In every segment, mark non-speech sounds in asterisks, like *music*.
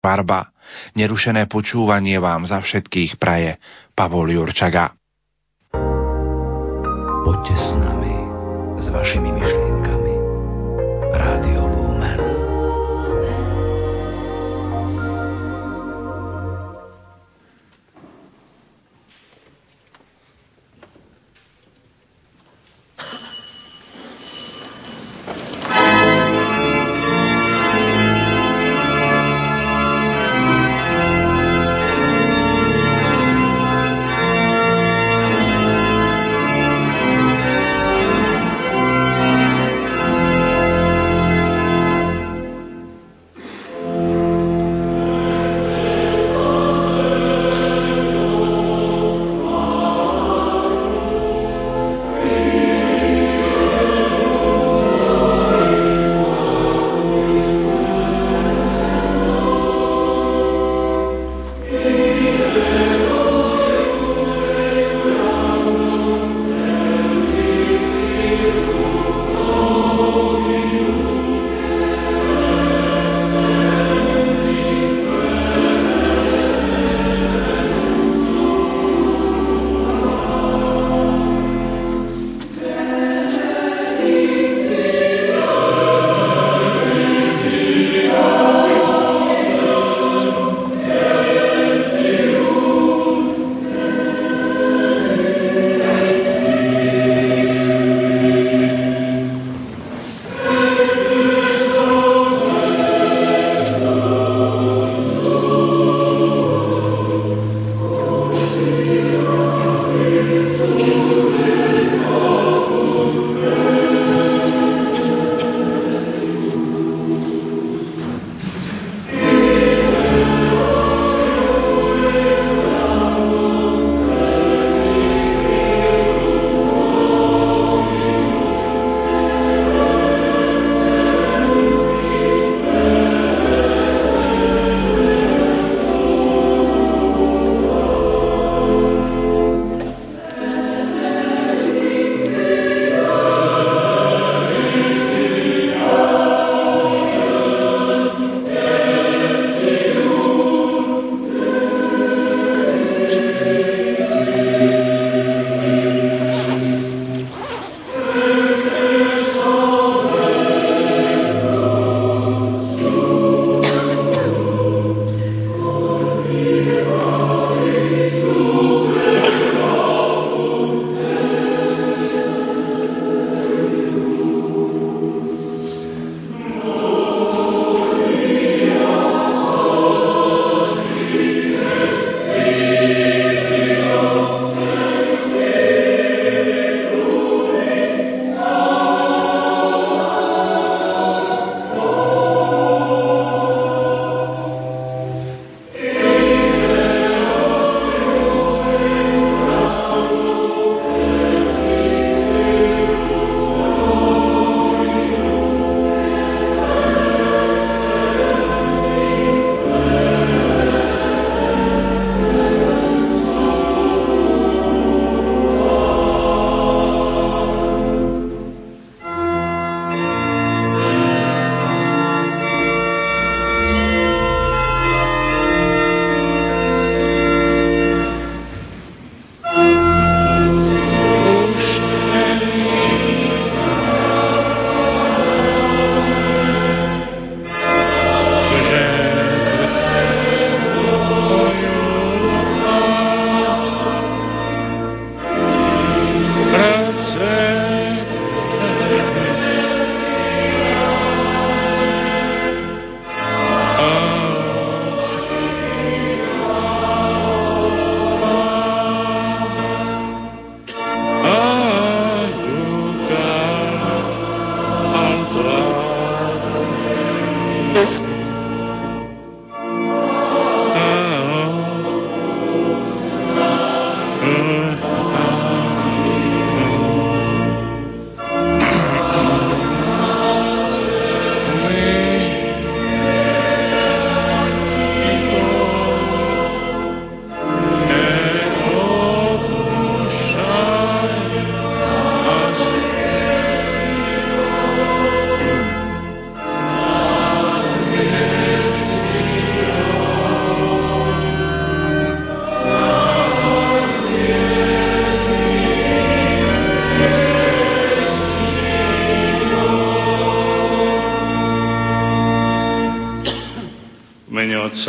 farba. Nerušené počúvanie vám za všetkých praje Pavol Jurčaga. Poďte s nami, s vašimi myšlienkami.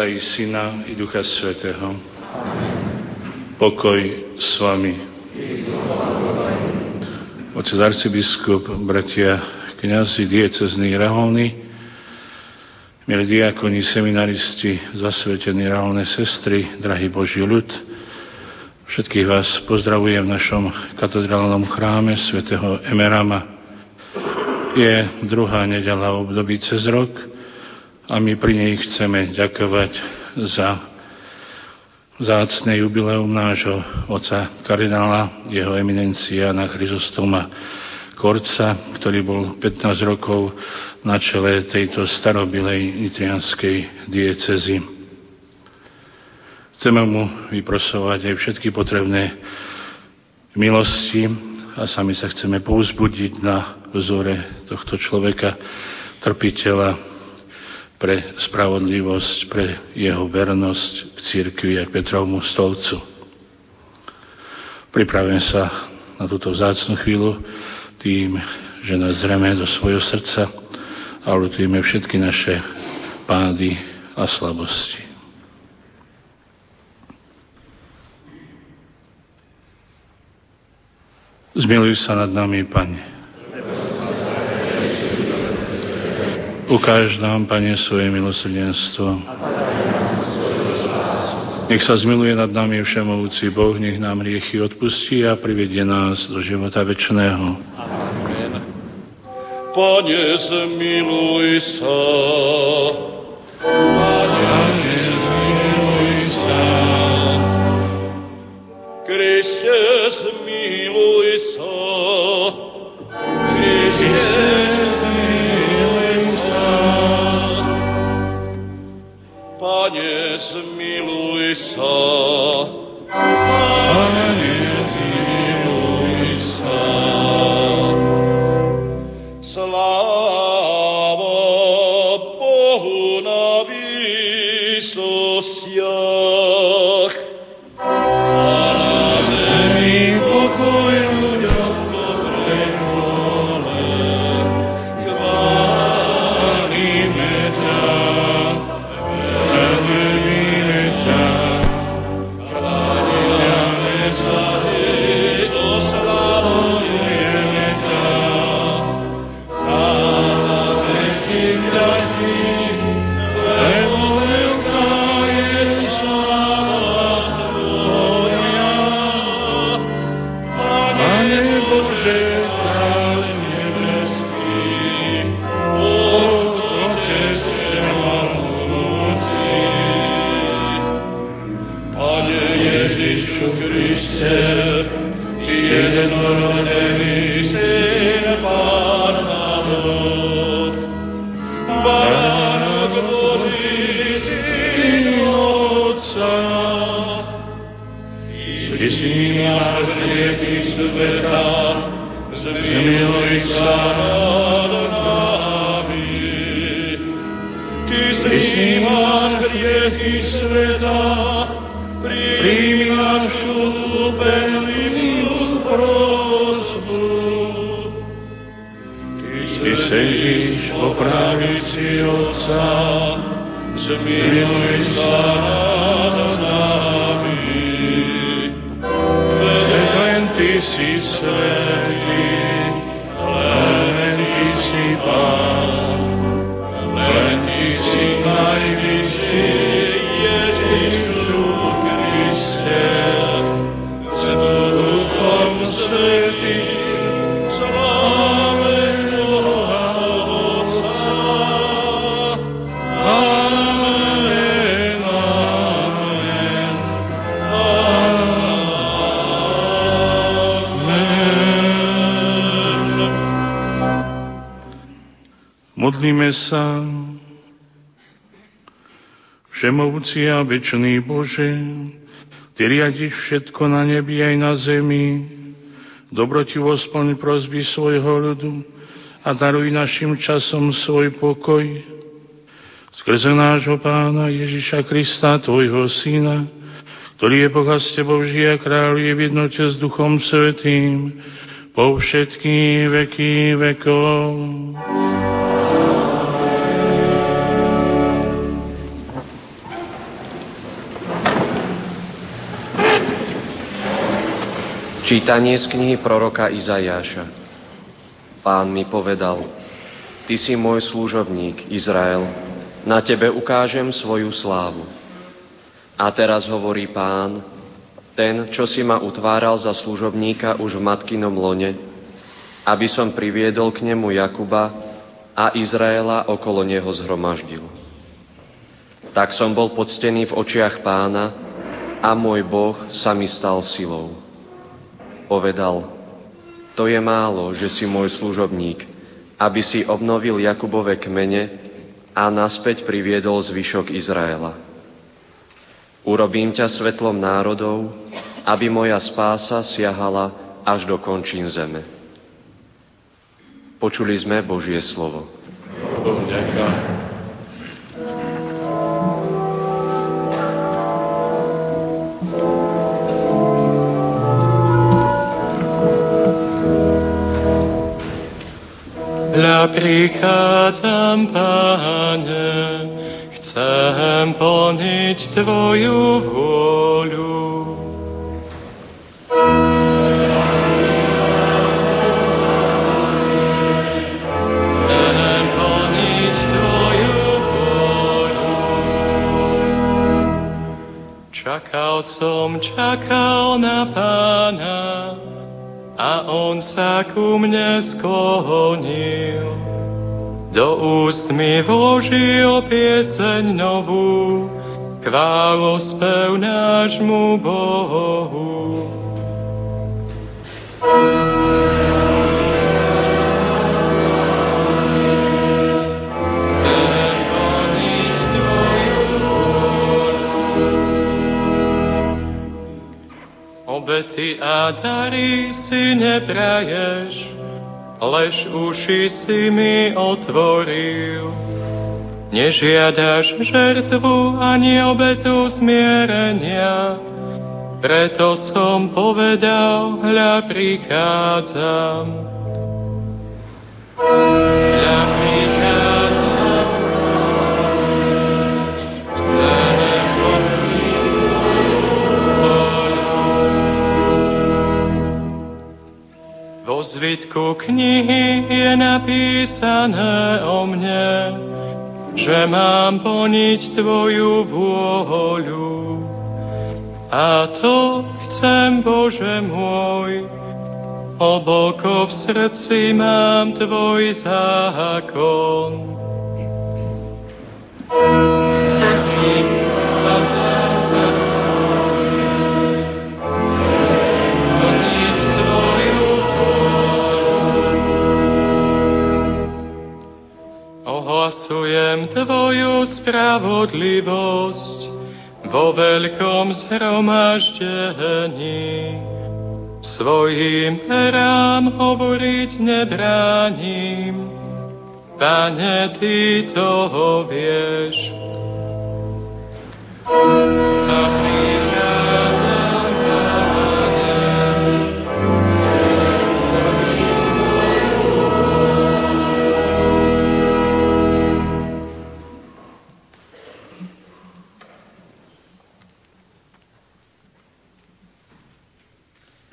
Otca i Syna i Ducha Svetého. Pokoj s vami. Otec arcibiskup, bratia, kniazy, diecezní, reholní, milí diakoni, seminaristi, zasvetení reholné sestry, drahý Boží ľud, všetkých vás pozdravujem v našom katedrálnom chráme svätého Emerama. Je druhá nedela období cez rok, a my pri nej chceme ďakovať za zácne jubileum nášho oca kardinála, jeho eminencia na Chryzostoma Korca, ktorý bol 15 rokov na čele tejto starobilej nitrianskej diecezy. Chceme mu vyprosovať aj všetky potrebné milosti a sami sa chceme pouzbudiť na vzore tohto človeka, trpiteľa, pre spravodlivosť, pre jeho vernosť k církvi a k Petrovmu stolcu. Pripravím sa na túto vzácnu chvíľu tým, že nás zreme do svojho srdca a lutujeme všetky naše pády a slabosti. Zmiluj sa nad nami, Pane. Ukáž nám, Pane, svoje milosrdenstvo. Nech sa zmiluje nad nami všemovúci Boh, nech nám riechy odpustí a privedie nás do života večného. Amen. Pane, zmiluj sa. Pane, zmiluj sa. Kriste, zmiluj sa. Pane, zmiluj sa. Pane, zmiluj sa. Sláva Bohu na výsostiach. Modlíme sa. A večný Bože, Ty riadiš všetko na nebi aj na zemi, dobrotivo splň prosby svojho ľudu a daruj našim časom svoj pokoj. Skrze nášho Pána Ježiša Krista, Tvojho Syna, ktorý je Boh a s Tebou žije a kráľuje v jednote s Duchom Svetým, po všetky veky vekov. Čítanie z knihy proroka Izajáša. Pán mi povedal, Ty si môj služobník, Izrael, na tebe ukážem svoju slávu. A teraz hovorí pán, ten, čo si ma utváral za služobníka už v matkinom lone, aby som priviedol k nemu Jakuba a Izraela okolo neho zhromaždil. Tak som bol poctený v očiach pána a môj Boh sa mi stal silou povedal, to je málo, že si môj služobník, aby si obnovil Jakubove kmene a naspäť priviedol zvyšok Izraela. Urobím ťa svetlom národov, aby moja spása siahala až do končín zeme. Počuli sme Božie slovo. Boh prichádzam, vôľu. Chcem plniť Tvoju vôľu. Čakal som, čakal na Pána, a on sa ku mne nášmu Bohu. obety a dary si nepraješ, lež uši si mi otvoril. Nežiadaš žertvu ani obetu zmierenia, preto som povedal, hľa prichádzam. Hľa zvitku knihy je napísané o mne, že mám plniť Tvoju vôľu. A to chcem, Bože môj, hlboko v srdci mám Tvoj zákon. Ohlasujem Tvoju spravodlivosť vo veľkom zhromaždení. Svojim perám hovoriť nebránim, Pane, Ty toho vieš.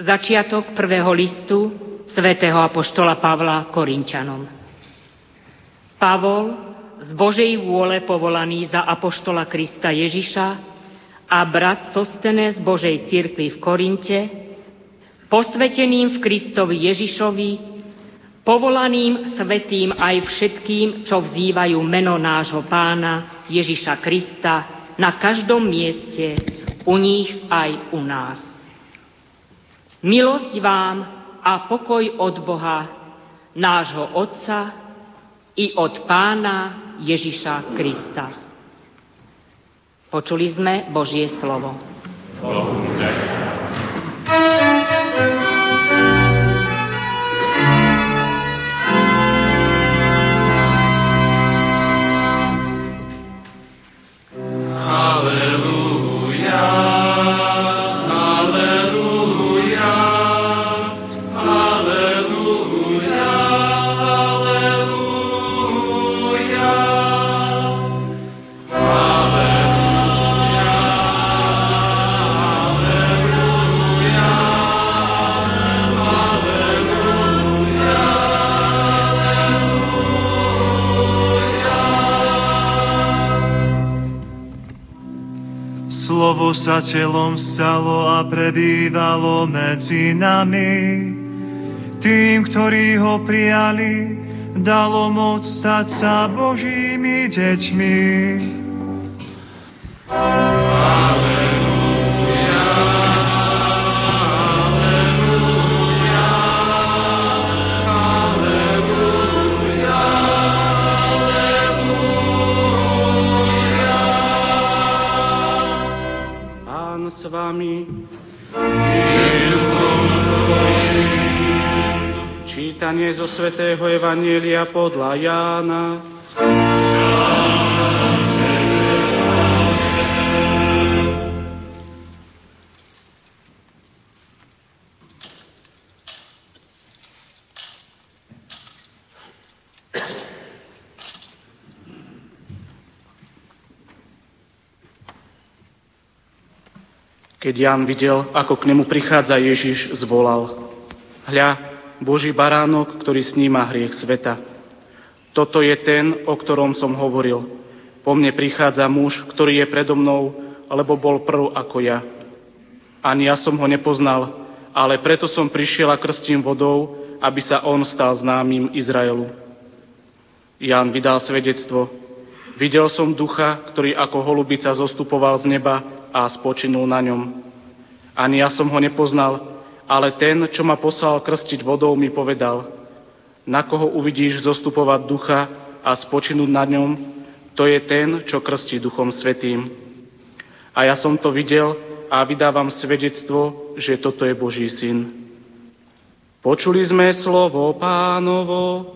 Začiatok prvého listu svätého Apoštola Pavla Korinčanom. Pavol, z Božej vôle povolaný za Apoštola Krista Ježiša a brat Sostené z Božej cirkvi v Korinte, posveteným v Kristovi Ježišovi, povolaným svetým aj všetkým, čo vzývajú meno nášho pána Ježiša Krista na každom mieste, u nich aj u nás. Milosť vám a pokoj od Boha, nášho Otca i od Pána Ježiša Krista. Počuli sme Božie slovo. Bohu, telom stalo a prebývalo medzi nami. Tým, ktorí ho prijali, dalo moc stať sa Božími deťmi. Čítanie zo svätého Evanielia podľa Jána. Keď Jan videl, ako k nemu prichádza Ježiš, zvolal. Hľa, Boží baránok, ktorý sníma hriech sveta. Toto je ten, o ktorom som hovoril. Po mne prichádza muž, ktorý je predo mnou, lebo bol prv ako ja. Ani ja som ho nepoznal, ale preto som prišiel a krstím vodou, aby sa on stal známym Izraelu. Jan vydal svedectvo. Videl som ducha, ktorý ako holubica zostupoval z neba a spočinul na ňom. Ani ja som ho nepoznal, ale ten, čo ma poslal krstiť vodou, mi povedal, na koho uvidíš zostupovať ducha a spočinúť na ňom, to je ten, čo krstí duchom svetým. A ja som to videl a vydávam svedectvo, že toto je Boží syn. Počuli sme slovo pánovo.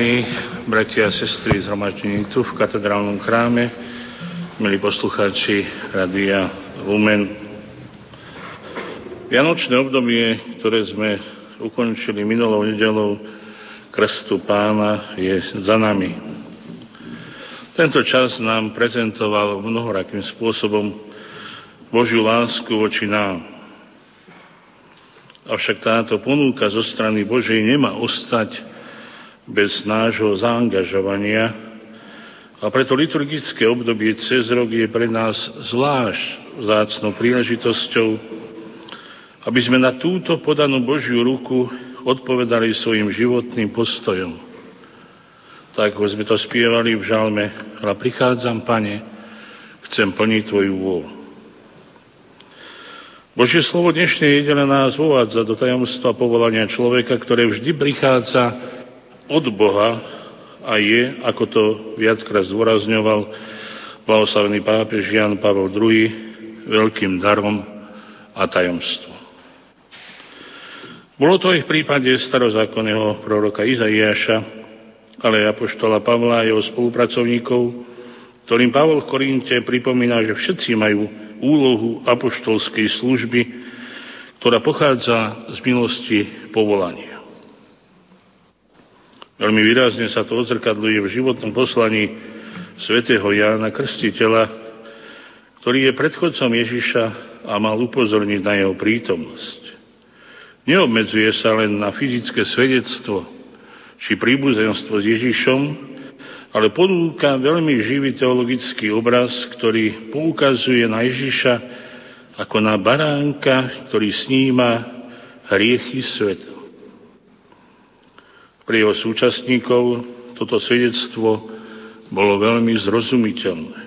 Drahí bratia a sestry zhromaždení tu v katedrálnom chráme, milí poslucháči Radia Lumen. Vianočné obdobie, ktoré sme ukončili minulou nedelou krstu pána, je za nami. Tento čas nám prezentoval mnohorakým spôsobom Božiu lásku voči nám. Avšak táto ponúka zo strany Božej nemá ostať bez nášho zaangažovania a preto liturgické obdobie cez rok je pre nás zvlášť vzácnou príležitosťou, aby sme na túto podanú Božiu ruku odpovedali svojim životným postojom. Tak ako sme to spievali v žalme, ale prichádzam, Pane, chcem plniť Tvoju vôľu. Božie slovo dnešnej nedele nás uvádza do tajomstva povolania človeka, ktoré vždy prichádza od Boha a je, ako to viackrát zdôrazňoval blahoslavený pápež Jan Pavel II, veľkým darom a tajomstvom. Bolo to aj v prípade starozákonného proroka Izaiáša, ale apoštola Pavla a jeho spolupracovníkov, ktorým Pavol v Korinte pripomína, že všetci majú úlohu apoštolskej služby, ktorá pochádza z milosti povolania. Veľmi výrazne sa to odzrkadluje v životnom poslaní svätého Jána Krstiteľa, ktorý je predchodcom Ježiša a mal upozorniť na jeho prítomnosť. Neobmedzuje sa len na fyzické svedectvo či príbuzenstvo s Ježišom, ale ponúka veľmi živý teologický obraz, ktorý poukazuje na Ježiša ako na baránka, ktorý sníma hriechy sveta. Pre jeho súčasníkov toto svedectvo bolo veľmi zrozumiteľné.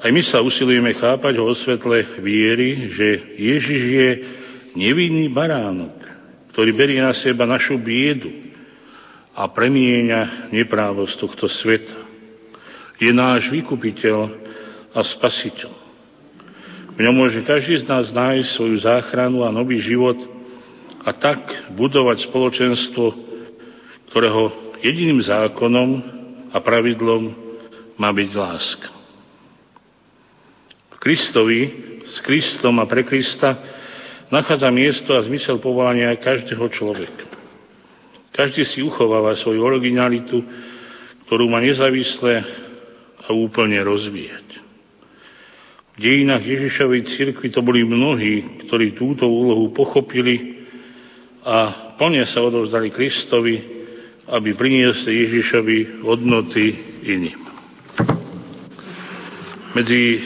Aj my sa usilujeme chápať o svetle viery, že Ježiš je nevinný baránok, ktorý berie na seba našu biedu a premieňa neprávosť tohto sveta. Je náš vykupiteľ a spasiteľ. V ňom môže každý z nás nájsť svoju záchranu a nový život a tak budovať spoločenstvo, ktorého jediným zákonom a pravidlom má byť láska. Kristovi, s Kristom a pre Krista nachádza miesto a zmysel povolania každého človeka. Každý si uchováva svoju originalitu, ktorú má nezávisle a úplne rozvíjať. V dejinách Ježišovej cirkvi to boli mnohí, ktorí túto úlohu pochopili a plne sa odovzdali Kristovi, aby priniesli Ježišovi hodnoty iným. Medzi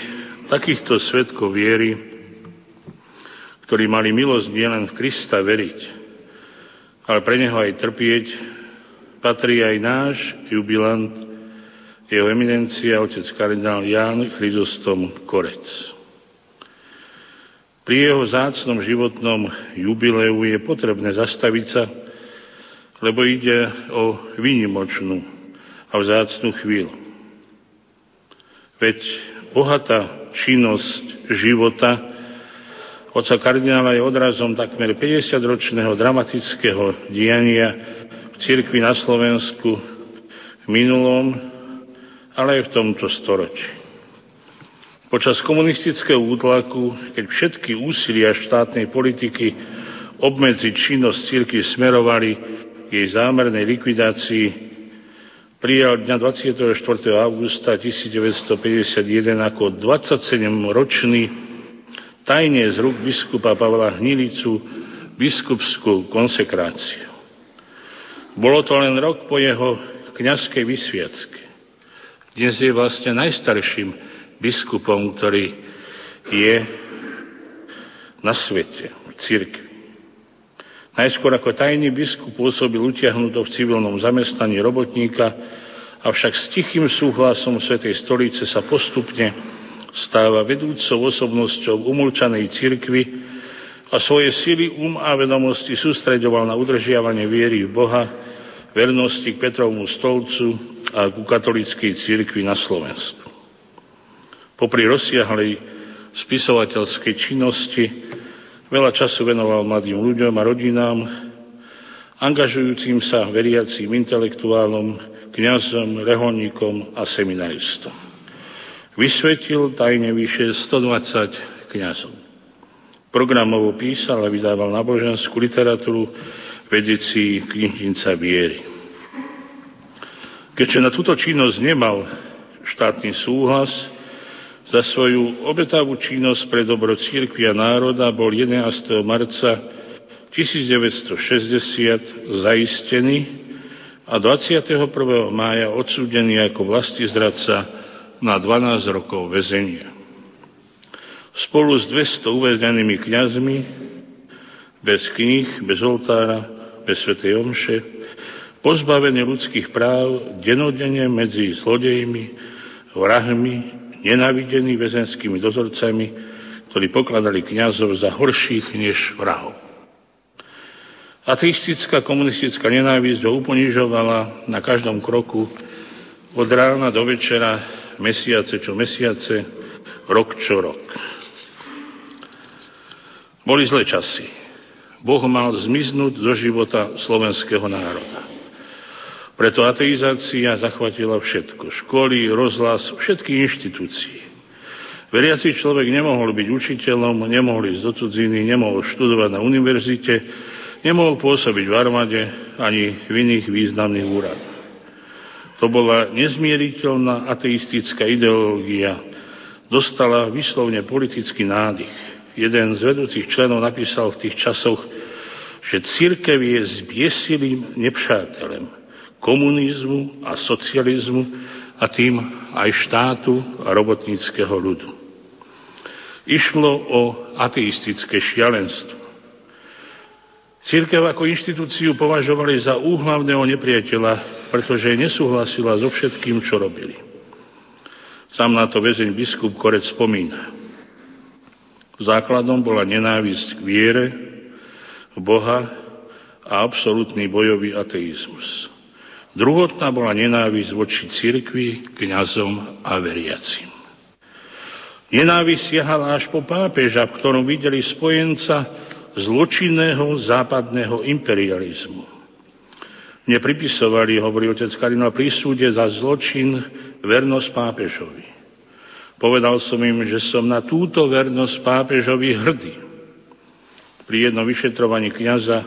takýchto svetkov viery, ktorí mali milosť nielen v Krista veriť, ale pre neho aj trpieť, patrí aj náš jubilant, jeho eminencia, otec kardinál Ján Chryzostom Korec. Pri jeho zácnom životnom jubileu je potrebné zastaviť sa, lebo ide o výnimočnú a vzácnú chvíľu. Veď bohatá činnosť života Oca kardinála je odrazom takmer 50-ročného dramatického diania v cirkvi na Slovensku v minulom, ale aj v tomto storočí. Počas komunistického útlaku, keď všetky úsilia štátnej politiky obmedziť činnosť cirkvi smerovali k jej zámernej likvidácii, prijal dňa 24. augusta 1951 ako 27-ročný tajne z rúk biskupa Pavla Hnilicu biskupskú konsekráciu. Bolo to len rok po jeho kňazskej vysviacky. Dnes je vlastne najstarším biskupom, ktorý je na svete, v cirkvi. Najskôr ako tajný biskup pôsobil utiahnuto v civilnom zamestnaní robotníka, avšak s tichým súhlasom Svetej stolice sa postupne stáva vedúcou osobnosťou umulčanej cirkvy a svoje sily, um a vedomosti sústreďoval na udržiavanie viery v Boha, vernosti k Petrovmu stolcu a ku katolíckej cirkvi na Slovensku. Popri rozsiahlej spisovateľskej činnosti veľa času venoval mladým ľuďom a rodinám, angažujúcim sa veriacím intelektuálom, kňazom, reholníkom a seminaristom. Vysvetil tajne vyše 120 kňazov. Programovo písal a vydával náboženskú literatúru vedici knižnica viery. Keďže na túto činnosť nemal štátny súhlas, za svoju obetavú činnosť pre dobro církvy a národa bol 11. marca 1960 zaistený a 21. mája odsúdený ako vlastizradca na 12 rokov väzenia. Spolu s 200 uväznenými kňazmi, bez kníh, bez oltára, bez svetej omše, pozbavený ľudských práv, denodene medzi zlodejmi, vrahmi, nenávidení väzenskými dozorcami, ktorí pokladali kňazov za horších než vrahov. Ateistická komunistická nenávisť ho uponižovala na každom kroku od rána do večera mesiace čo mesiace, rok čo rok. Boli zlé časy. Boh mal zmiznúť zo života slovenského národa. Preto ateizácia zachvatila všetko. Školy, rozhlas, všetky inštitúcie. Veriaci človek nemohol byť učiteľom, nemohol ísť do cudziny, nemohol študovať na univerzite, nemohol pôsobiť v armáde ani v iných významných úradoch. To bola nezmieriteľná ateistická ideológia. Dostala vyslovne politický nádych. Jeden z vedúcich členov napísal v tých časoch, že církev je zbiesilým nepřátelem komunizmu a socializmu a tým aj štátu a robotníckého ľudu. Išlo o ateistické šialenstvo. Církev ako inštitúciu považovali za úhlavného nepriateľa pretože nesúhlasila so všetkým, čo robili. Sám na to väzeň biskup Korec spomína. Základom bola nenávisť k viere, Boha a absolútny bojový ateizmus. Druhotná bola nenávisť voči cirkvi, kňazom a veriacim. Nenávisť siahala až po pápeža, v ktorom videli spojenca zločinného západného imperializmu. Mne pripisovali, hovorí otec kardinál, prísúde za zločin vernosť pápežovi. Povedal som im, že som na túto vernosť pápežovi hrdý. Pri jednom vyšetrovaní kniaza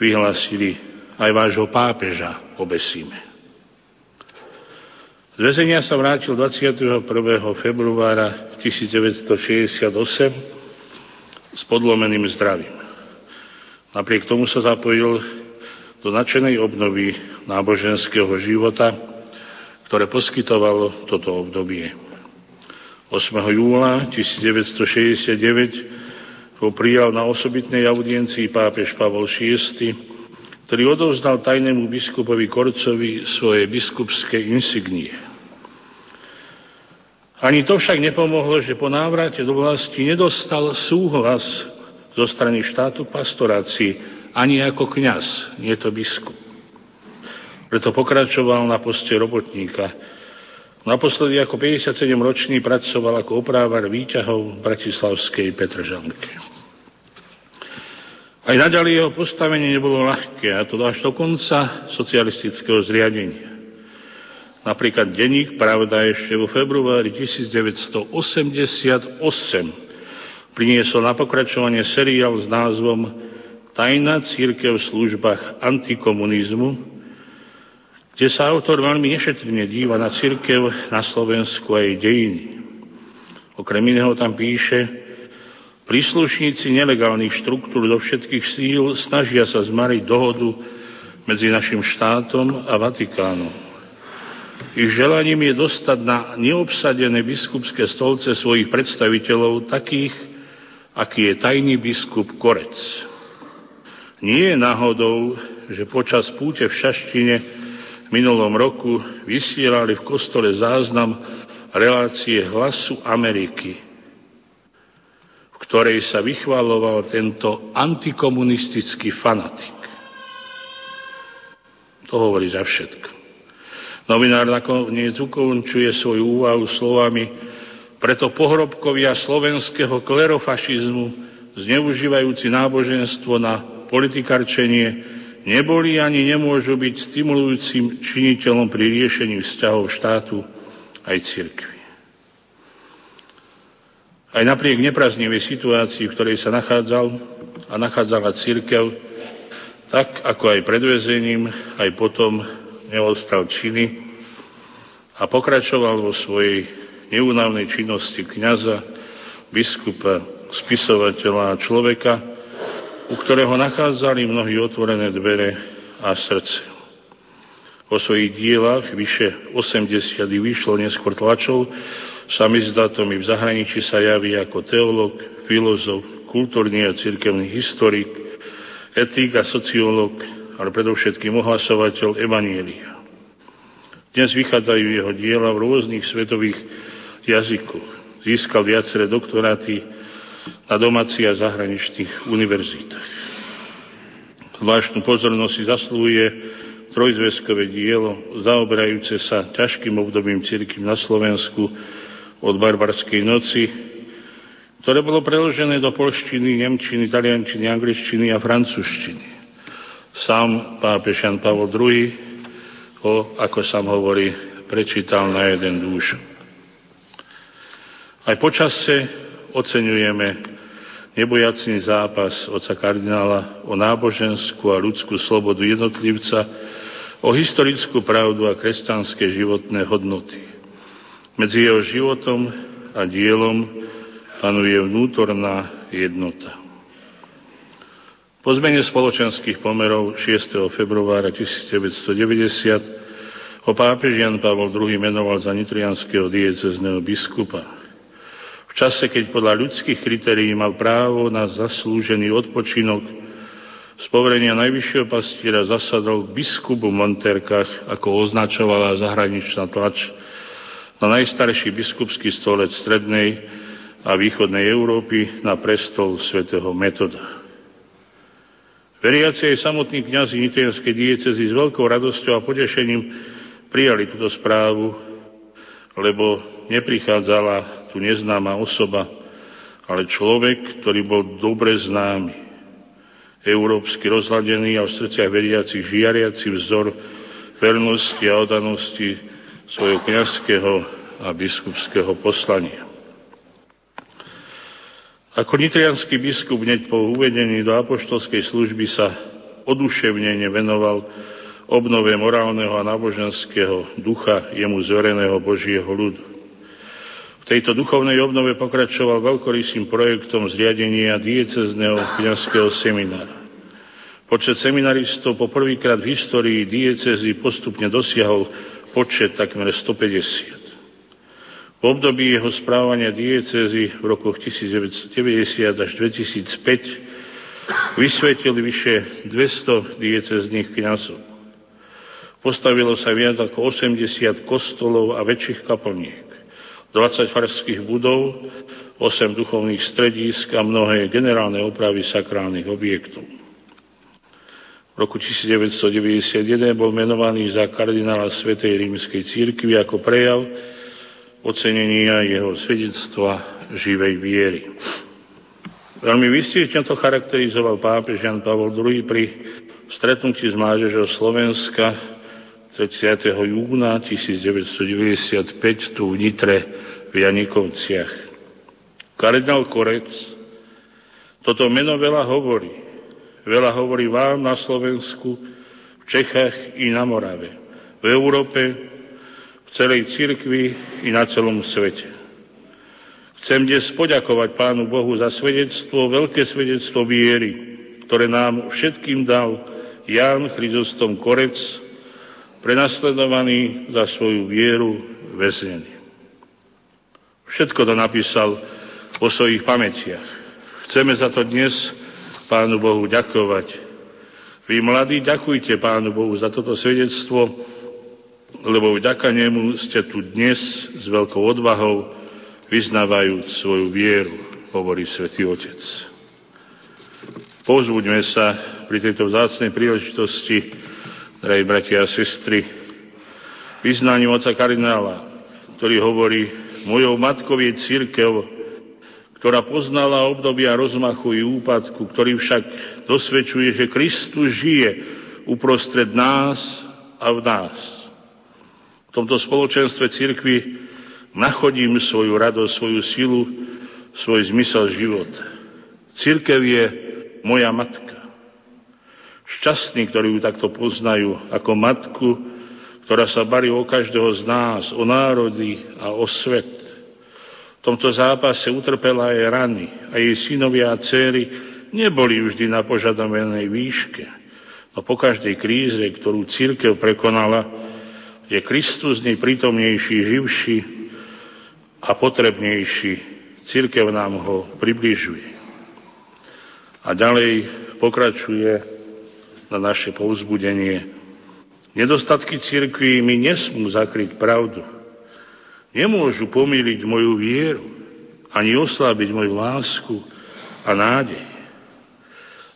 vyhlásili aj vášho pápeža obesíme. Z väzenia sa vrátil 21. februára 1968 s podlomeným zdravím. Napriek tomu sa zapojil do načenej obnovy náboženského života, ktoré poskytovalo toto obdobie. 8. júla 1969 ho prijal na osobitnej audiencii pápež Pavol VI, ktorý odovzdal tajnému biskupovi Korcovi svoje biskupské insignie. Ani to však nepomohlo, že po návrate do vlasti nedostal súhlas zo strany štátu pastorácii ani ako kňaz, nie to biskup. Preto pokračoval na poste robotníka. Naposledy ako 57-ročný pracoval ako oprávar výťahov Bratislavskej Petržalke. Aj naďalej jeho postavenie nebolo ľahké, a to až do konca socialistického zriadenia. Napríklad denník Pravda ešte vo februári 1988 priniesol na pokračovanie seriál s názvom Tajná církev v službách antikomunizmu, kde sa autor veľmi nešetrne díva na církev na Slovensku a jej dejiny. Okrem iného tam píše, Príslušníci nelegálnych štruktúr do všetkých síl snažia sa zmariť dohodu medzi našim štátom a Vatikánom. Ich želaním je dostať na neobsadené biskupské stolce svojich predstaviteľov takých, aký je tajný biskup Korec. Nie je náhodou, že počas púte v Šaštine v minulom roku vysielali v kostole záznam relácie hlasu Ameriky, ktorej sa vychvaloval tento antikomunistický fanatik. To hovorí za všetko. Novinár nakoniec ukončuje svoju úvahu slovami preto pohrobkovia slovenského klerofašizmu, zneužívajúci náboženstvo na politikarčenie, neboli ani nemôžu byť stimulujúcim činiteľom pri riešení vzťahov štátu aj cirkvi. Aj napriek nepraznivej situácii, v ktorej sa nachádzal a nachádzala církev, tak ako aj pred väzením, aj potom neostal činy a pokračoval vo svojej neúnavnej činnosti kniaza, biskupa, spisovateľa a človeka, u ktorého nachádzali mnohí otvorené dvere a srdce. Po svojich dielach vyše 80 vyšlo neskôr tlačov Samizdatom i v zahraničí sa javí ako teológ, filozof, kultúrny a cirkevný historik, etik a sociológ, ale predovšetkým ohlasovateľ Evanielia. Dnes vychádzajú jeho diela v rôznych svetových jazykoch. Získal viaceré doktoráty na domácich a zahraničných univerzitách. Zvláštnu pozornosť si zaslúhuje trojzveskové dielo, zaoberajúce sa ťažkým obdobím cirkvi na Slovensku, od barbarskej noci, ktoré bolo preložené do polštiny, nemčiny, taliančiny, angličtiny a francúzštiny. Sám pápež Jan Pavel II ho, ako sám hovorí, prečítal na jeden dúš. Aj počase oceňujeme nebojacný zápas oca kardinála o náboženskú a ľudskú slobodu jednotlivca, o historickú pravdu a kresťanské životné hodnoty. Medzi jeho životom a dielom panuje vnútorná jednota. Po zmene spoločenských pomerov 6. februára 1990 ho pápež Jan Pavol II menoval za nitrianského diecezneho biskupa. V čase, keď podľa ľudských kritérií mal právo na zaslúžený odpočinok, z poverenia najvyššieho pastiera zasadol biskupu v Monterkách, ako označovala zahraničná tlač, na najstarší biskupský stolec strednej a východnej Európy na prestol svätého Metoda. Veriaci aj samotní kniazy nitrianskej diecezy s veľkou radosťou a potešením prijali túto správu, lebo neprichádzala tu neznáma osoba, ale človek, ktorý bol dobre známy, európsky rozladený a v srdciach veriacich žiariaci vzor vernosti a odanosti svojho kniazského a biskupského poslania. Ako nitrianský biskup hneď po uvedení do apoštolskej služby sa oduševnene venoval obnove morálneho a náboženského ducha jemu zvereného Božieho ľudu. V tejto duchovnej obnove pokračoval veľkorysým projektom zriadenia diecezneho kniazského seminára. Počet seminaristov po prvýkrát v histórii diecezy postupne dosiahol počet takmer 150. V období jeho správania diecezy v rokoch 1990 až 2005 vysvetili vyše 200 diecezných kniazov. Postavilo sa viac ako 80 kostolov a väčších kaplniek, 20 farských budov, 8 duchovných stredísk a mnohé generálne opravy sakrálnych objektov. V roku 1991 bol menovaný za kardinála Svetej rímskej církvy ako prejav ocenenia jeho svedectva živej viery. Veľmi vystižne to charakterizoval pápež Jan Pavol II pri stretnutí s mládežou Slovenska 30. júna 1995 tu v Nitre v Janikovciach. Kardinál Korec toto meno veľa hovorí. Veľa hovorí vám na Slovensku, v Čechách i na Morave, v Európe, celej cirkvi i na celom svete. Chcem dnes poďakovať Pánu Bohu za svedectvo, veľké svedectvo viery, ktoré nám všetkým dal Ján Chryzostom Korec, prenasledovaný za svoju vieru väznený. Všetko to napísal vo svojich pamätiach. Chceme za to dnes Pánu Bohu ďakovať. Vy mladí, ďakujte Pánu Bohu za toto svedectvo, lebo vďaka nemu ste tu dnes s veľkou odvahou vyznávajúc svoju vieru, hovorí svätý Otec. Pozbuďme sa pri tejto vzácnej príležitosti, drahí bratia a sestry, vyznaním oca kardinála, ktorý hovorí, mojou matkou je církev, ktorá poznala obdobia rozmachu i úpadku, ktorý však dosvedčuje, že Kristus žije uprostred nás a v nás tomto spoločenstve cirkvi nachodím svoju radosť, svoju silu, svoj zmysel života. Církev je moja matka. Šťastní, ktorí ju takto poznajú ako matku, ktorá sa barí o každého z nás, o národy a o svet. Tomto zápase utrpela aj rany a jej synovia a céry neboli vždy na požadovanej výške. No po každej kríze, ktorú církev prekonala, je Kristus nej prítomnejší, živší a potrebnejší. Církev nám ho približuje. A ďalej pokračuje na naše povzbudenie. Nedostatky církvy mi nesmú zakryť pravdu. Nemôžu pomýliť moju vieru, ani oslabiť moju lásku a nádej.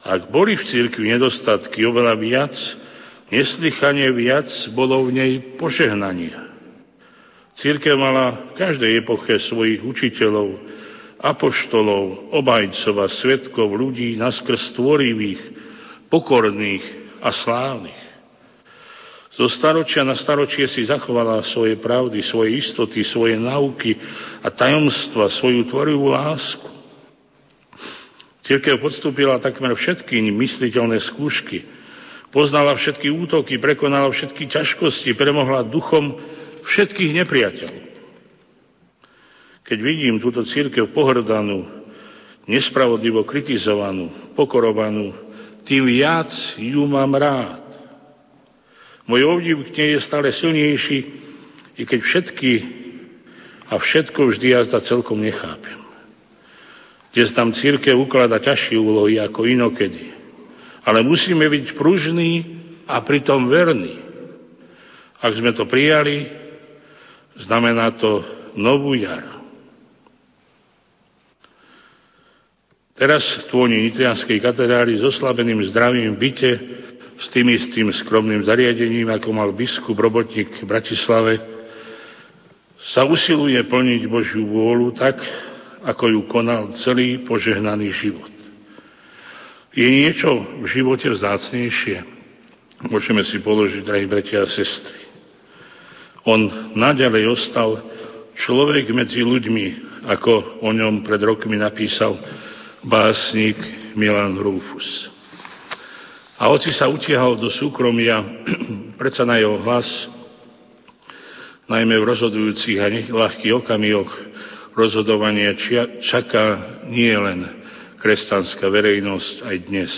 Ak boli v církvi nedostatky oveľa viac, Neslychanie viac bolo v nej požehnania. Církev mala v každej epoche svojich učiteľov, apoštolov, obajcov a svetkov ľudí naskrz tvorivých, pokorných a slávnych. Zo staročia na staročie si zachovala svoje pravdy, svoje istoty, svoje nauky a tajomstva, svoju tvorivú lásku. Církev podstúpila takmer všetky mysliteľné skúšky, Poznala všetky útoky, prekonala všetky ťažkosti, premohla duchom všetkých nepriateľov. Keď vidím túto církev pohrdanú, nespravodlivo kritizovanú, pokorovanú, tým viac ju mám rád. Môj obdiv k nej je stále silnejší, i keď všetky a všetko vždy jazda celkom nechápem. Dnes tam církev uklada ťažšie úlohy ako inokedy. Ale musíme byť pružní a pritom verní. Ak sme to prijali, znamená to novú jar. Teraz v tôni Nitrianskej katedrály s oslabeným zdravím byte s tým istým skromným zariadením, ako mal biskup robotník v Bratislave, sa usiluje plniť Božiu vôľu tak, ako ju konal celý požehnaný život. Je niečo v živote vzácnejšie? Môžeme si položiť, drahí bratia a sestry. On naďalej ostal človek medzi ľuďmi, ako o ňom pred rokmi napísal básnik Milan Rufus. A oci sa utiahol do súkromia, *clears throat* predsa na jeho hlas, najmä v rozhodujúcich a ľahkých okamihoch rozhodovania čaká nie len kresťanská verejnosť aj dnes.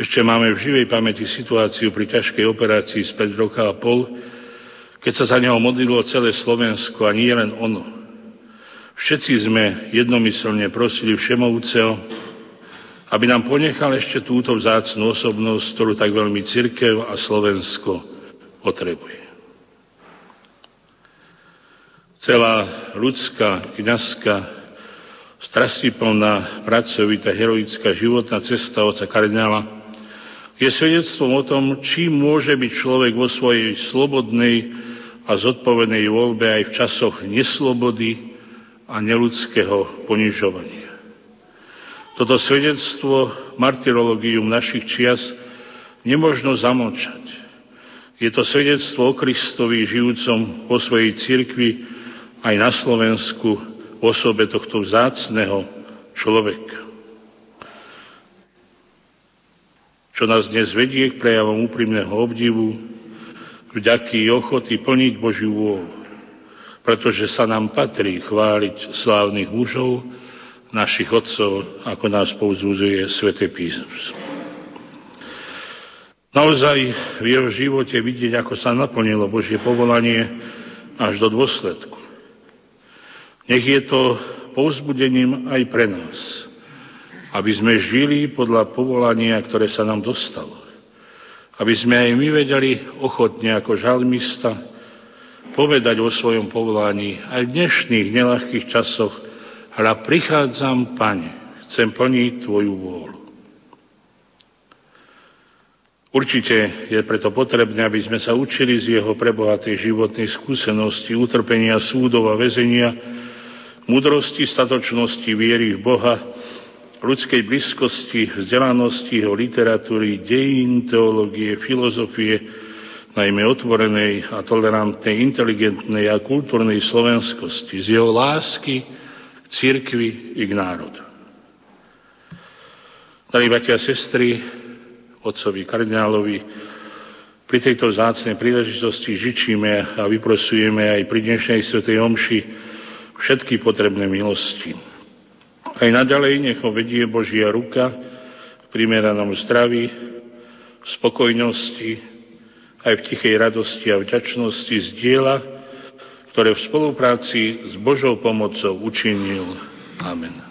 Ešte máme v živej pamäti situáciu pri ťažkej operácii 5 roka a pol, keď sa za neho modlilo celé Slovensko a nie len ono. Všetci sme jednomyselne prosili Všemovúceho, aby nám ponechal ešte túto vzácnú osobnosť, ktorú tak veľmi cirkev a Slovensko potrebuje. Celá ľudská, kniazská, strastiplná, pracovitá, heroická životná cesta oca kardinála je svedectvom o tom, čím môže byť človek vo svojej slobodnej a zodpovednej voľbe aj v časoch neslobody a neludského ponižovania. Toto svedectvo martyrológium našich čias nemožno zamlčať. Je to svedectvo o Kristovi žijúcom vo svojej cirkvi aj na Slovensku v osobe tohto vzácného človeka. čo nás dnes vedie k prejavom úprimného obdivu, vďaky ochoty plniť Božiu vôľu, pretože sa nám patrí chváliť slávnych mužov, našich otcov, ako nás pouzúzuje Svete písmo. Naozaj v jeho živote vidieť, ako sa naplnilo Božie povolanie až do dôsledku. Nech je to povzbudením aj pre nás, aby sme žili podľa povolania, ktoré sa nám dostalo. Aby sme aj my vedeli ochotne ako žalmista povedať o svojom povolaní aj v dnešných nelahkých časoch hľa prichádzam, Pane, chcem plniť Tvoju vôľu. Určite je preto potrebné, aby sme sa učili z jeho prebohatej životnej skúsenosti, utrpenia súdov a väzenia, múdrosti, statočnosti, viery v Boha, ľudskej blízkosti, vzdelanosti jeho literatúry, dejín, teológie, filozofie, najmä otvorenej a tolerantnej, inteligentnej a kultúrnej slovenskosti, z jeho lásky k cirkvi i k národu. Dali bratia a sestry, otcovi kardinálovi, pri tejto zácnej príležitosti žičíme a vyprosujeme aj pri dnešnej svetej omši všetky potrebné milosti aj naďalej nech ho vedie Božia ruka v primeranom zdraví, v spokojnosti, aj v tichej radosti a vďačnosti z diela, ktoré v spolupráci s Božou pomocou učinil. Amen.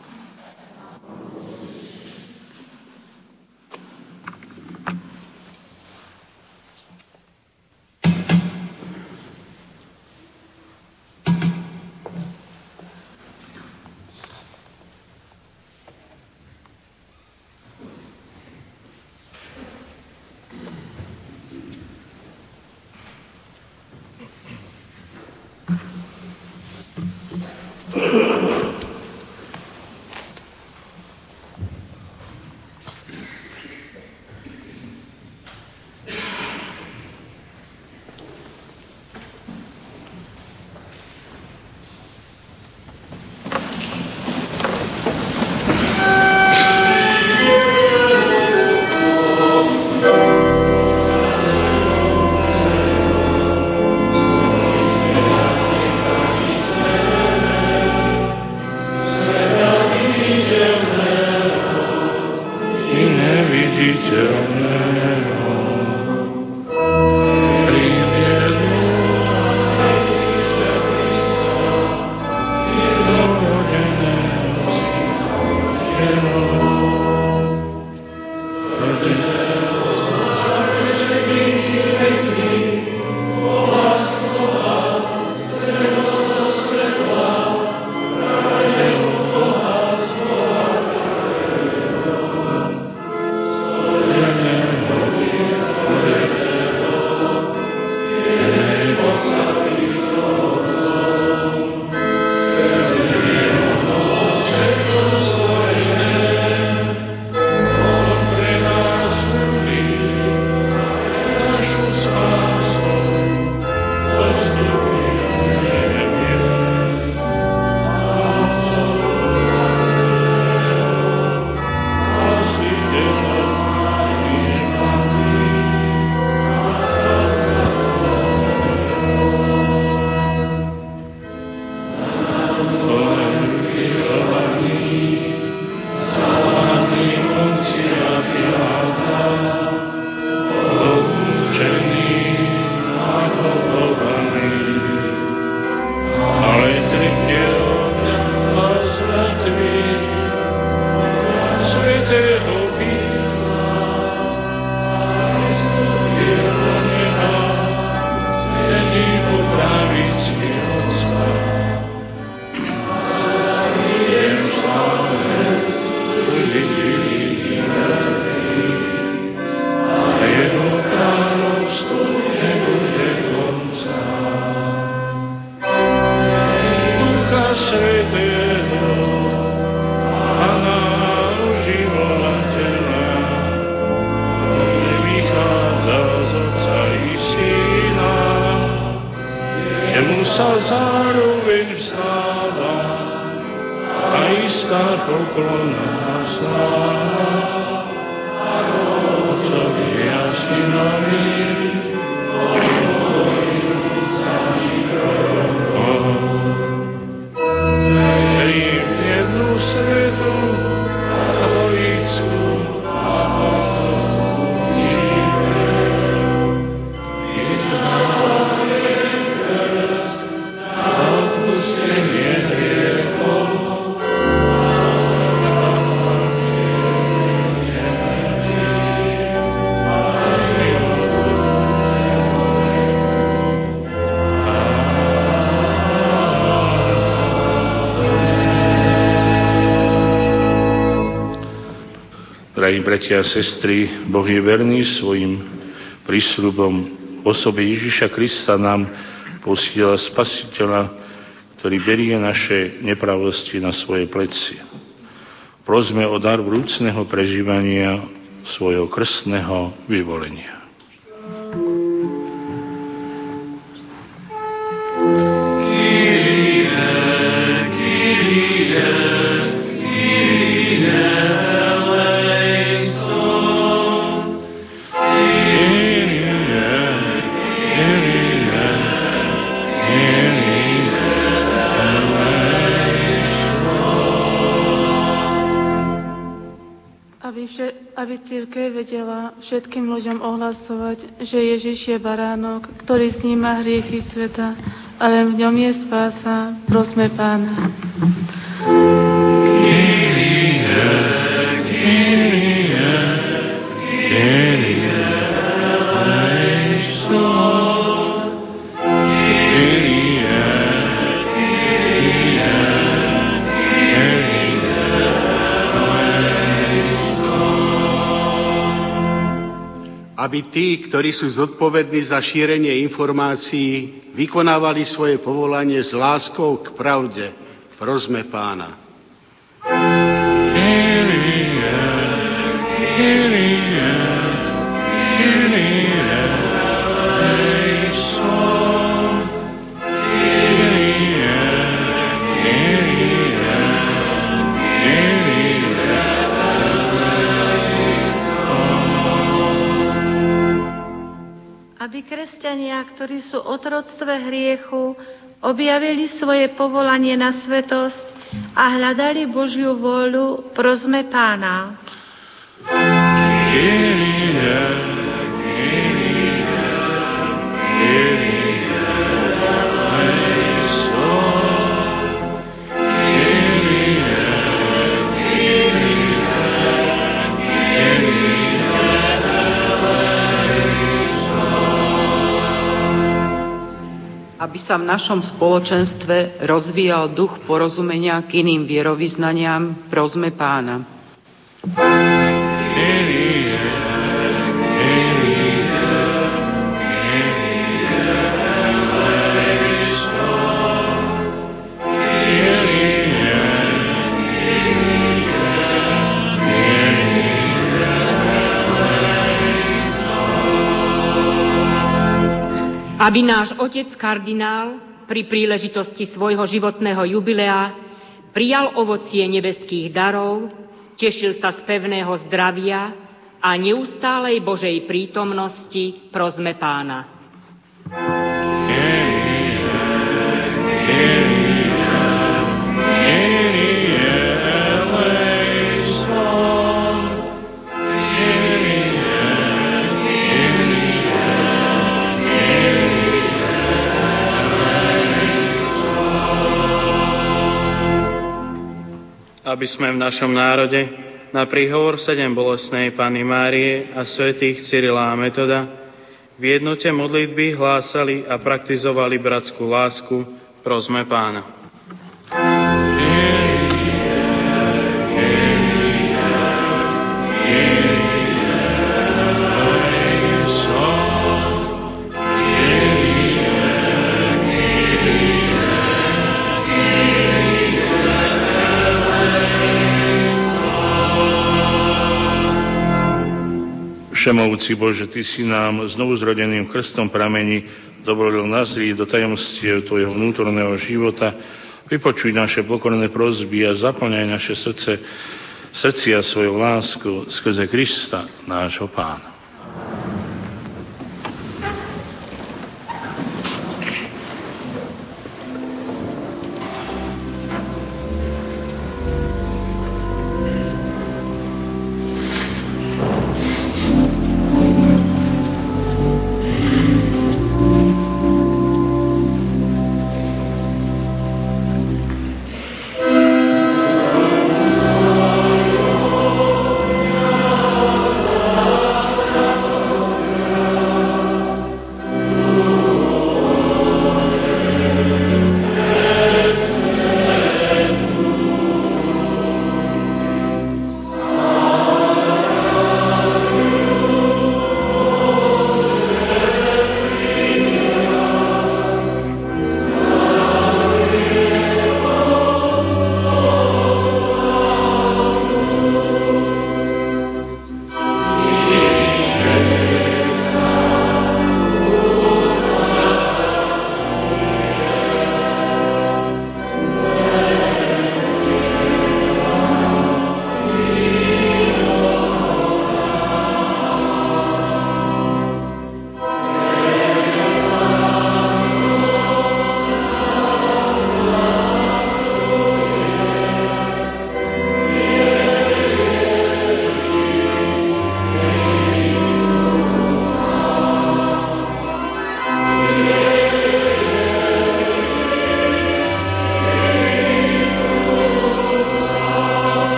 Bratia a sestry, Boh je verný svojim prísľubom. V osobe Ježiša Krista nám posiela Spasiteľa, ktorý berie naše nepravosti na svoje pleci. Prosme o dar vrúcného prežívania svojho krstného vyvolenia. Všetkým ľuďom ohlasovať, že Ježiš je baránok, ktorý sníma hriechy sveta, ale v ňom je spása. Prosme Pána. Aby tí, ktorí sú zodpovední za šírenie informácií, vykonávali svoje povolanie s láskou k pravde. Prosme pána. aby kresťania, ktorí sú otroctve hriechu, objavili svoje povolanie na svetosť a hľadali Božiu vôľu, prosme Pána. Aby sa v našom spoločenstve rozvíjal duch porozumenia k iným vierovýznaniam, prosme pána. Aby náš otec kardinál pri príležitosti svojho životného jubilea prijal ovocie nebeských darov, tešil sa z pevného zdravia a neustálej Božej prítomnosti prosme pána. Aby sme v našom národe na príhovor sedem bolestnej Panny Márie a svätých Cyrila a Metoda v jednote modlitby hlásali a praktizovali bratskú lásku, prosme pána. Všemovúci Bože, Ty si nám znovu zrodeným krstom pramení dovolil nazrieť do tajomstiev Tvojho vnútorného života, vypočuj naše pokorné prozby a zaplňaj naše srdce, srdcia svojou lásku skrze Krista, nášho Pána.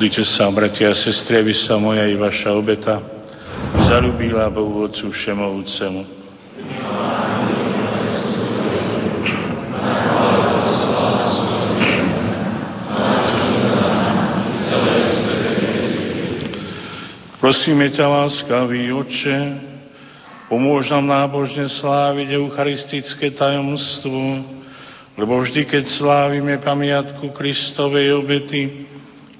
Modlite sa, bratia a sestry, aby sa moja i vaša obeta zalúbila Bohu Otcu Všemovúcemu. Prosíme ťa, láskavý Oče, pomôž nám nábožne sláviť eucharistické tajomstvo, lebo vždy, keď slávime pamiatku Kristovej obety,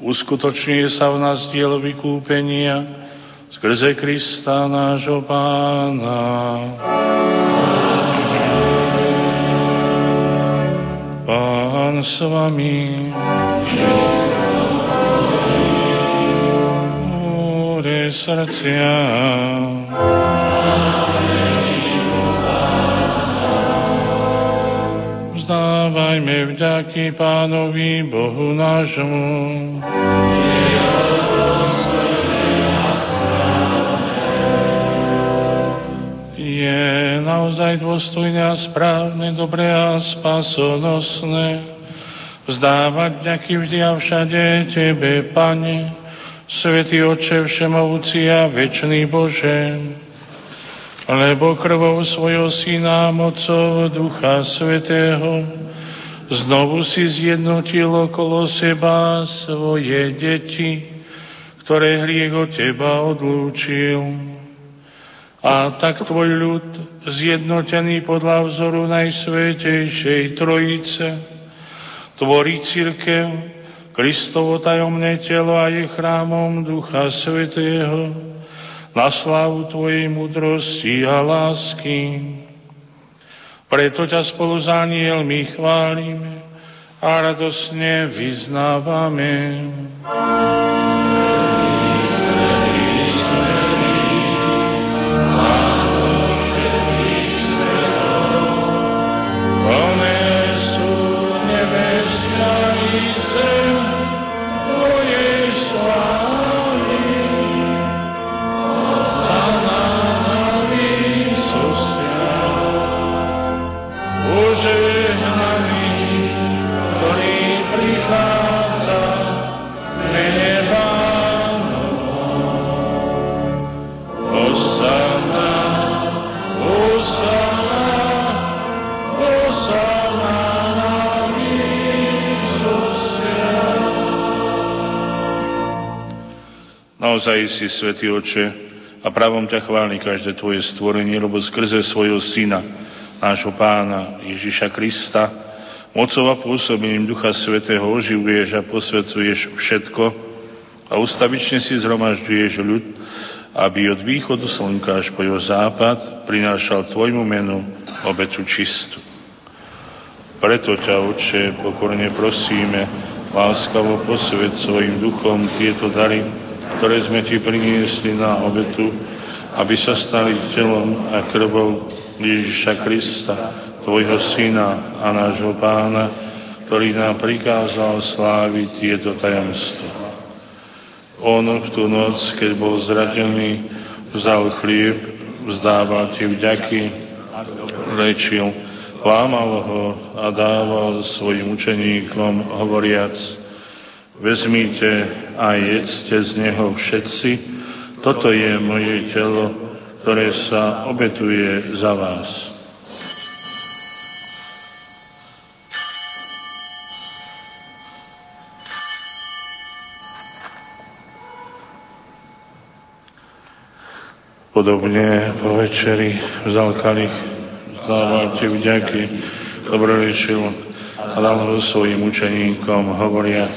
uskutočňuje sa v nás dielo vykúpenia skrze Krista nášho Pána. Pán s vami. Ore srdcia. Vzdávajme vďaky Pánovi Bohu nášmu. Je naozaj dôstojné a správne, dobré a spasonosné vzdávať vďaky vždy a všade Tebe, Pane, Svetý Oče Všemovúci a Večný Bože, lebo krvou svojho Syna mocou Ducha Svetého znovu si zjednotil okolo seba svoje deti, ktoré hriech od Teba odlúčil. A tak Tvoj ľud, zjednotený podľa vzoru Najsvetejšej Trojice, tvorí církev, Kristovo tajomné telo a je chrámom Ducha Svetého, na slávu Tvojej mudrosti a lásky. Preto ťa spolu s anielmi chválime a radosne vyznávame. Naozaj si, Svetý Oče, a pravom ťa chváli každé Tvoje stvorenie, lebo skrze svojho Syna, nášho Pána Ježiša Krista, mocou a pôsobením Ducha Svetého oživuješ a posvecuješ všetko a ustavične si zhromažďuješ ľud, aby od východu slnka až po jeho západ prinášal Tvojmu menu obetu čistú. Preto ťa, Oče, pokorne prosíme, láskavo posvet svojim duchom tieto dary, ktoré sme Ti priniesli na obetu, aby sa stali telom a krvou Ježiša Krista, Tvojho Syna a nášho Pána, ktorý nám prikázal sláviť tieto tajomstvo. On v tú noc, keď bol zradený, vzal chlieb, vzdával Ti vďaky, lečil, klámal ho a dával svojim učeníkom, hovoriac, Vezmite a jedzte z neho všetci. Toto je moje telo, ktoré sa obetuje za vás. Podobne po večeri vzal kalich, vzdával ti vďaky, dobrorečil a dal ho svojim učeníkom, hovoriac,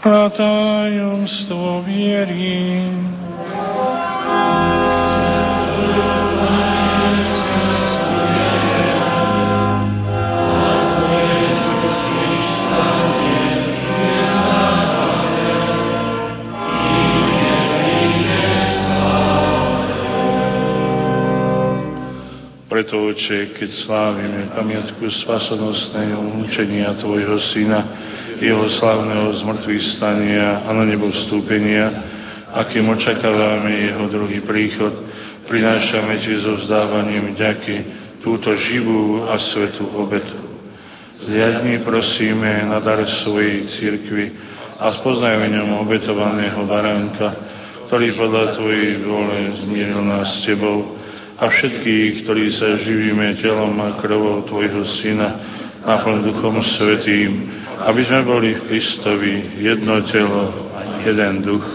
a tajomstvo viery. Preto, Oče, keď slávime pamiatku spasonosného mučenia Tvojho Syna, jeho slavného zmrtvých stania a na nebo vstúpenia, akým očakávame jeho druhý príchod, prinášame Ti so vzdávaním ďaky túto živú a svetú obetu. Zliadni prosíme na dar svojej cirkvi a spoznaj v ňom obetovaného baránka, ktorý podľa Tvojej vôle zmieril nás s Tebou a všetkých, ktorí sa živíme telom a krvou Tvojho Syna, naplň Duchom Svetým, aby sme boli v Kristovi jedno telo, jeden duch.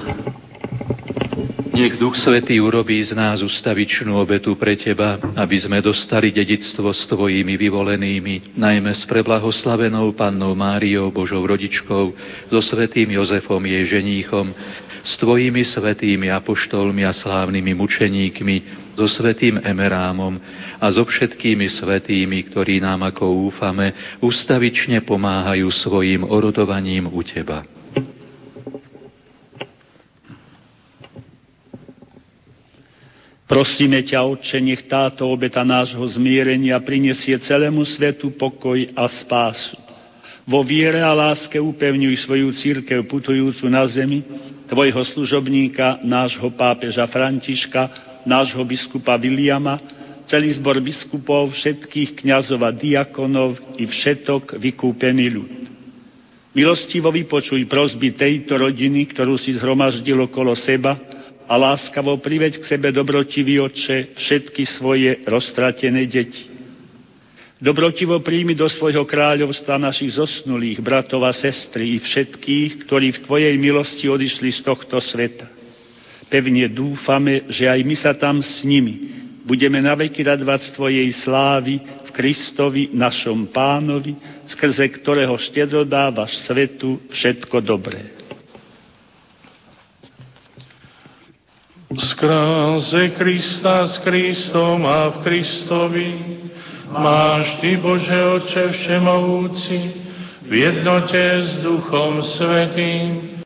Nech Duch Svetý urobí z nás ustavičnú obetu pre Teba, aby sme dostali dedictvo s Tvojimi vyvolenými, najmä s preblahoslavenou Pannou Máriou, Božou rodičkou, so Svetým Jozefom, jej ženíchom, s Tvojimi svetými apoštolmi a slávnymi mučeníkmi, so Svetým Emerámom a so všetkými svetými, ktorí nám, ako úfame, ustavične pomáhajú svojim orodovaním u Teba. Prosíme ťa, Otče, nech táto obeta nášho zmierenia prinesie celému svetu pokoj a spásu. Vo viere a láske upevňuj svoju církev putujúcu na zemi, tvojho služobníka, nášho pápeža Františka, nášho biskupa Viliama, celý zbor biskupov, všetkých kňazov a diakonov i všetok vykúpený ľud. Milostivo vypočuj prosby tejto rodiny, ktorú si zhromaždil okolo seba, a láskavo priveď k sebe dobrotivý oče všetky svoje roztratené deti. Dobrotivo príjmi do svojho kráľovstva našich zosnulých bratov a sestry i všetkých, ktorí v Tvojej milosti odišli z tohto sveta. Pevne dúfame, že aj my sa tam s nimi budeme naveky radovať z Tvojej slávy v Kristovi, našom pánovi, skrze ktorého štedro dávaš svetu všetko dobré. Skrze Krista s Kristom a v Kristovi máš Ty, Bože Oče Všemovúci, v jednote s Duchom Svetým,